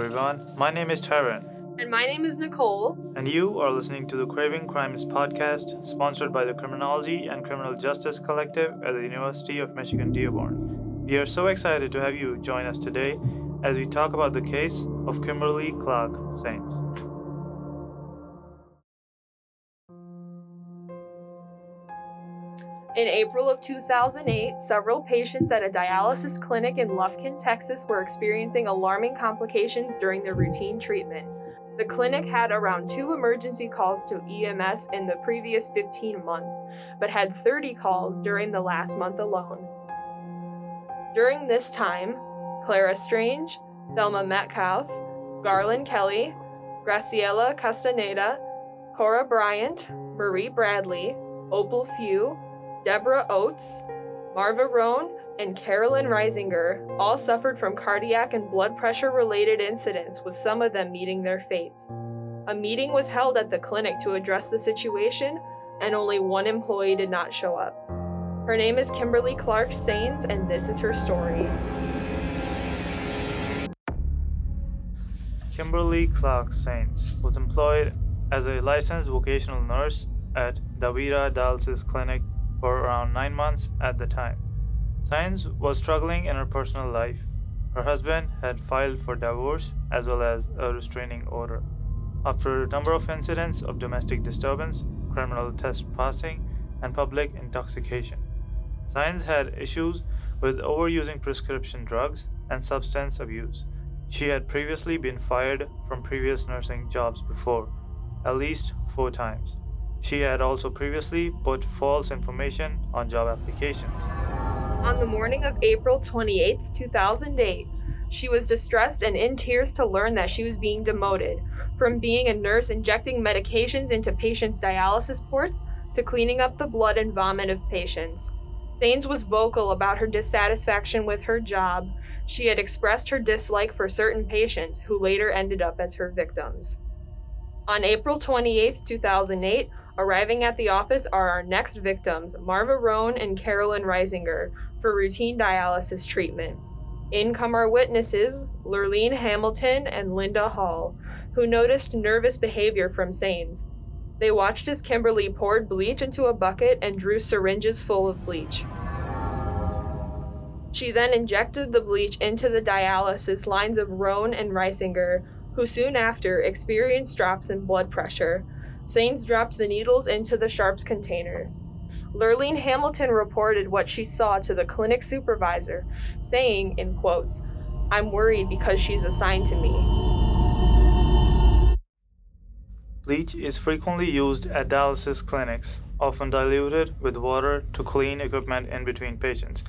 everyone. My name is Taryn. And my name is Nicole. And you are listening to the Craving Crimes podcast, sponsored by the Criminology and Criminal Justice Collective at the University of Michigan Dearborn. We are so excited to have you join us today as we talk about the case of Kimberly Clark Saenz. In April of 2008, several patients at a dialysis clinic in Lufkin, Texas were experiencing alarming complications during their routine treatment. The clinic had around two emergency calls to EMS in the previous 15 months, but had 30 calls during the last month alone. During this time, Clara Strange, Thelma Metcalf, Garland Kelly, Graciela Castaneda, Cora Bryant, Marie Bradley, Opal Few, Deborah Oates, Marva Roan, and Carolyn Reisinger all suffered from cardiac and blood pressure related incidents, with some of them meeting their fates. A meeting was held at the clinic to address the situation, and only one employee did not show up. Her name is Kimberly Clark Saenz, and this is her story. Kimberly Clark Saenz was employed as a licensed vocational nurse at DaVita Dialysis Clinic for around nine months at the time. Saenz was struggling in her personal life. Her husband had filed for divorce as well as a restraining order. After a number of incidents of domestic disturbance, criminal test passing, and public intoxication, Saenz had issues with overusing prescription drugs and substance abuse. She had previously been fired from previous nursing jobs before, at least four times. She had also previously put false information on job applications. On the morning of April 28, 2008, she was distressed and in tears to learn that she was being demoted from being a nurse injecting medications into patients' dialysis ports to cleaning up the blood and vomit of patients. Saenz was vocal about her dissatisfaction with her job. She had expressed her dislike for certain patients who later ended up as her victims. On April 28, 2008, Arriving at the office are our next victims, Marva Roan and Carolyn Reisinger, for routine dialysis treatment. In come our witnesses, Lurleen Hamilton and Linda Hall, who noticed nervous behavior from Saenz. They watched as Kimberly poured bleach into a bucket and drew syringes full of bleach. She then injected the bleach into the dialysis lines of Roan and Reisinger, who soon after experienced drops in blood pressure, Saenz dropped the needles into the sharps containers. Lurleen Hamilton reported what she saw to the clinic supervisor, saying, in quotes, I'm worried because she's assigned to me. Bleach is frequently used at dialysis clinics, often diluted with water to clean equipment in between patients.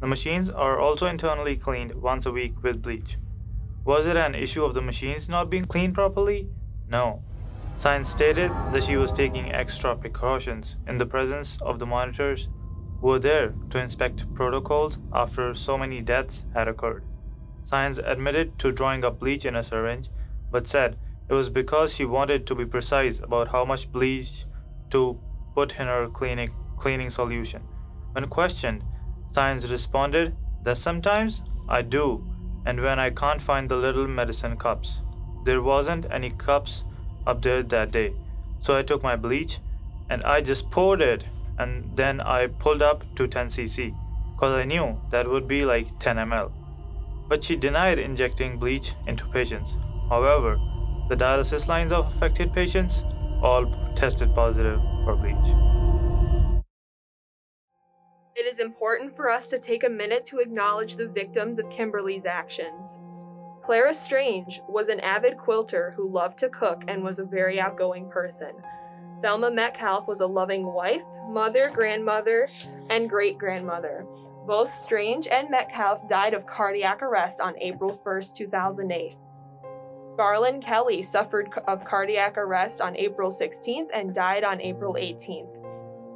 The machines are also internally cleaned once a week with bleach. Was it an issue of the machines not being cleaned properly? No. Saenz stated that she was taking extra precautions in the presence of the monitors who were there to inspect protocols after so many deaths had occurred. Saenz admitted to drawing up bleach in a syringe, but said it was because she wanted to be precise about how much bleach to put in her cleaning, cleaning solution. When questioned, Saenz responded that sometimes I do, and when I can't find the little medicine cups. There wasn't any cups up there that day. So I took my bleach and I just poured it and then I pulled up to 10 cc because I knew that would be like 10 ml. But she denied injecting bleach into patients. However, the dialysis lines of affected patients all tested positive for bleach. It is important for us to take a minute to acknowledge the victims of Kimberly's actions. Clara Strange was an avid quilter who loved to cook and was a very outgoing person. Thelma Metcalf was a loving wife, mother, grandmother, and great grandmother. Both Strange and Metcalf died of cardiac arrest on April 1, 2008. Garland Kelly suffered of cardiac arrest on April 16th and died on April 18th.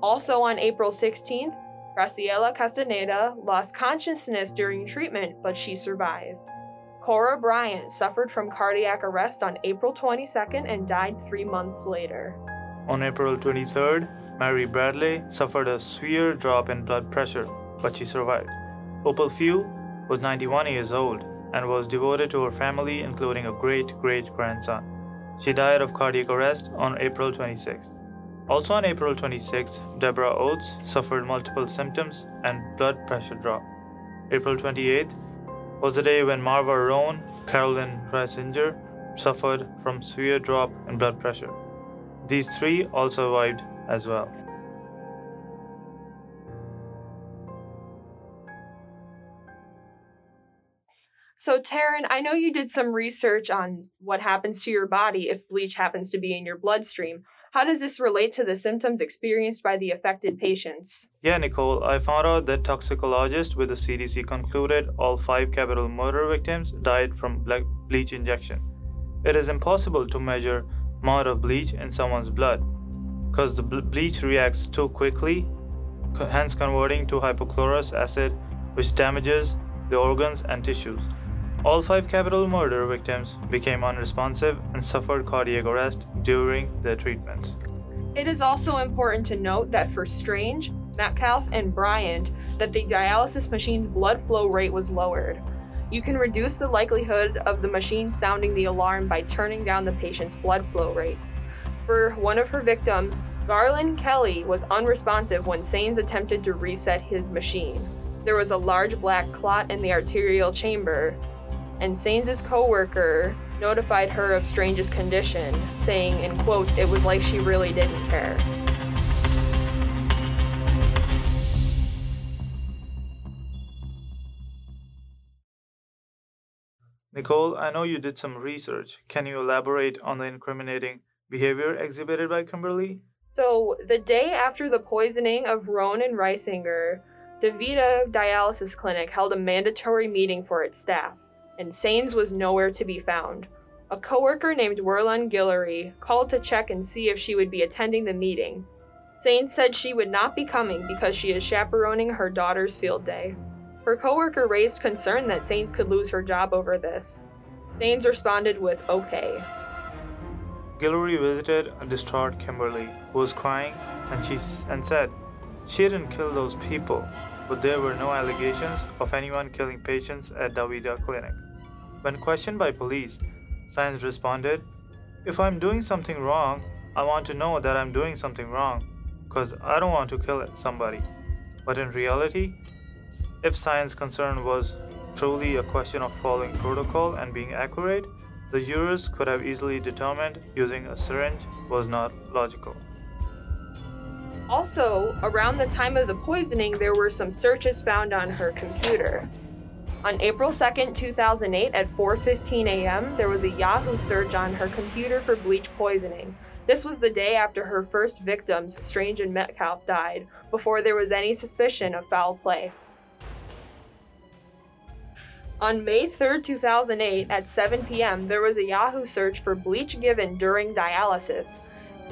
Also on April 16th, Graciela Castaneda lost consciousness during treatment, but she survived. Cora Bryant suffered from cardiac arrest on April 22nd and died three months later. On April 23rd, Mary Bradley suffered a severe drop in blood pressure, but she survived. Opal Few was 91 years old. and was devoted to her family, including a great great grandson. She died of cardiac arrest on April 26. Also on April 26, Deborah Oates suffered multiple symptoms and blood pressure drop. April 28 was the day when Marva Roan, Carolyn Reisinger, suffered from severe drop in blood pressure. These three all survived as well. So, Taryn, I know you did some research on what happens to your body if bleach happens to be in your bloodstream. How does this relate to the symptoms experienced by the affected patients? Yeah, Nicole, I found out that toxicologists with the CDC concluded all five capital murder victims died from bleach injection. It is impossible to measure amount of bleach in someone's blood because the bleach reacts too quickly, hence converting to hypochlorous acid, which damages the organs and tissues. All five capital murder victims became unresponsive and suffered cardiac arrest during their treatments. It is also important to note that for Strange, Metcalf, and Bryant, that the dialysis machine's blood flow rate was lowered. You can reduce the likelihood of the machine sounding the alarm by turning down the patient's blood flow rate. For one of her victims, Garland Kelly was unresponsive when Saenz attempted to reset his machine. There was a large black clot in the arterial chamber, and Saenz's co-worker notified her of Strange's condition, saying in quotes, it was like she really didn't care. Nicole, I know you did some research. Can you elaborate on the incriminating behavior exhibited by Kimberly? So, the day after the poisoning of Roan and Reisinger, DaVita Dialysis Clinic held a mandatory meeting for its staff and Saenz was nowhere to be found. A coworker named Werlun Guillory called to check and see if she would be attending the meeting. Saenz said she would not be coming because she is chaperoning her daughter's field day. Her coworker raised concern that Saenz could lose her job over this. Saenz responded with okay. Guillory visited a distraught Kimberly, who was crying, and she and said, "She didn't kill those people but there were no allegations of anyone killing patients at DaVita Clinic. When questioned by police, Saenz responded, If I'm doing something wrong, I want to know that I'm doing something wrong, because I don't want to kill somebody. But in reality, if Saenz' concern was truly a question of following protocol and being accurate, the jurors could have easily determined using a syringe was not logical. Also, around the time of the poisoning, there were some searches found on her computer. On April 2nd, 2008 at 4:15 a.m., there was a Yahoo search on her computer for bleach poisoning. This was the day after her first victims, Strange and Metcalf, died, before there was any suspicion of foul play. On May 3, 2008, at 7 p.m., there was a Yahoo search for bleach given during dialysis,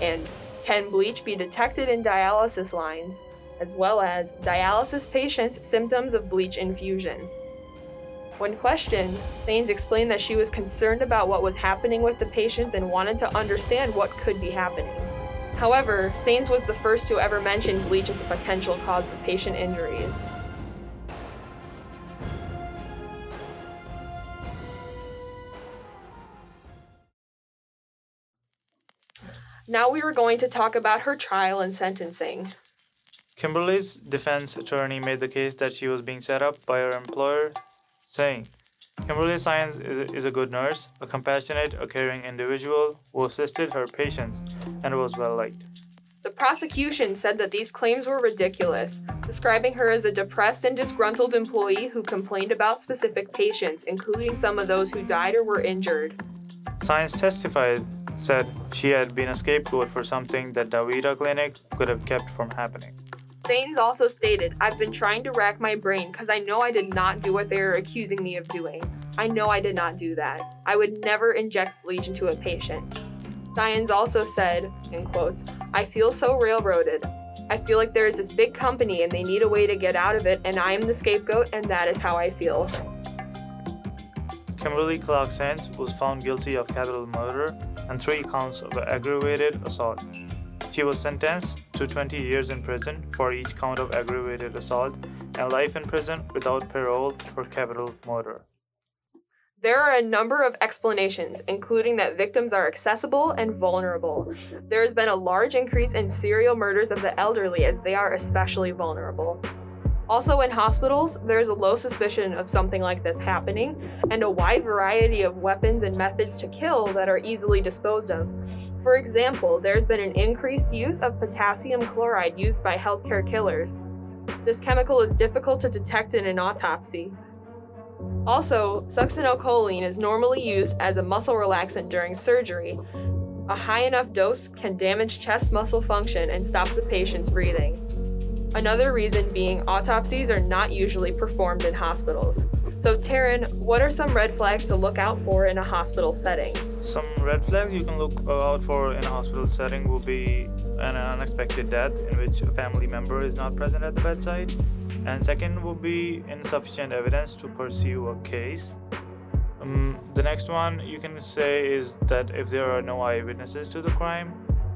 and can bleach be detected in dialysis lines, as well as dialysis patients' symptoms of bleach infusion? When questioned, Saenz explained that she was concerned about what was happening with the patients and wanted to understand what could be happening. However, Saenz was the first to ever mention bleach as a potential cause of patient injuries. Now we were going to talk about her trial and sentencing. Kimberly's defense attorney made the case that she was being set up by her employer, saying, Kimberly Saenz is a good nurse, a compassionate, a caring individual who assisted her patients and was well liked. The prosecution said that these claims were ridiculous, describing her as a depressed and disgruntled employee who complained about specific patients, including some of those who died or were injured. Saenz testified said she had been a scapegoat for something that DaVita Clinic could have kept from happening. Saenz also stated, I've been trying to rack my brain because I know I did not do what they are accusing me of doing. I know I did not do that. I would never inject bleach into a patient. Saenz also said, in quotes, I feel so railroaded. I feel like there is this big company and they need a way to get out of it, and I am the scapegoat, and that is how I feel. Kimberly Clark Saenz was found guilty of capital murder and three counts of aggravated assault. She was sentenced to 20 years in prison for each count of aggravated assault and life in prison without parole for capital murder. There are a number of explanations, including that victims are accessible and vulnerable. There has been a large increase in serial murders of the elderly as they are especially vulnerable. Also, in hospitals, there's a low suspicion of something like this happening, and a wide variety of weapons and methods to kill that are easily disposed of. For example, there's been an increased use of potassium chloride used by healthcare killers. This chemical is difficult to detect in an autopsy. Also, succinylcholine is normally used as a muscle relaxant during surgery. A high enough dose can damage chest muscle function and stop the patient's breathing. Another reason being autopsies are not usually performed in hospitals. So, Taryn, what are some red flags to look out for in a hospital setting? Some red flags you can look out for in a hospital setting will be an unexpected death in which a family member is not present at the bedside. And second would be insufficient evidence to pursue a case. Um, the next one you can say is that if there are no eyewitnesses to the crime,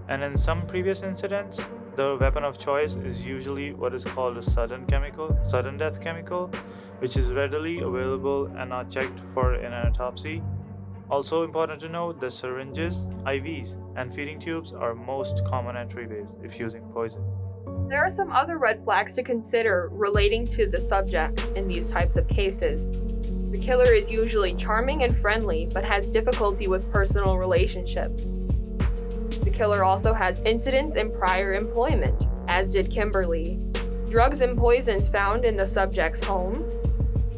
and in some previous incidents, the weapon of choice is usually what is called a sudden chemical, sudden death chemical, which is readily available and not checked for in an autopsy. Also important to note that syringes, IVs, and feeding tubes are most common entryways if using poison. There are some other red flags to consider relating to the subject in these types of cases. The killer is usually charming and friendly, but has difficulty with personal relationships. Killer also has incidents in prior employment, as did Kimberly. Drugs and poisons found in the subject's home,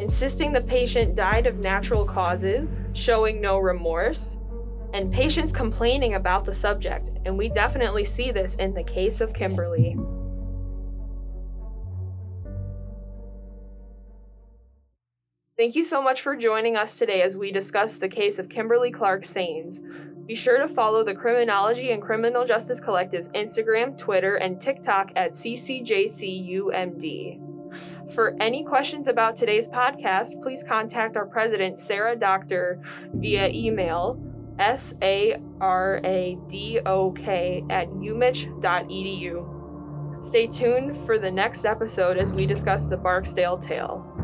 insisting the patient died of natural causes, showing no remorse, and patients complaining about the subject, and we definitely see this in the case of Kimberly. Thank you so much for joining us today as we discuss the case of Kimberly Clark Saenz. Be sure to follow the Criminology and Criminal Justice Collective's Instagram, Twitter, and TikTok at CCJCUMD. For any questions about today's podcast, please contact our president, Sarah Doctor, via email s-a-r-a-d-o-k at umich.edu. Stay tuned for the next episode as we discuss the Barksdale Tale.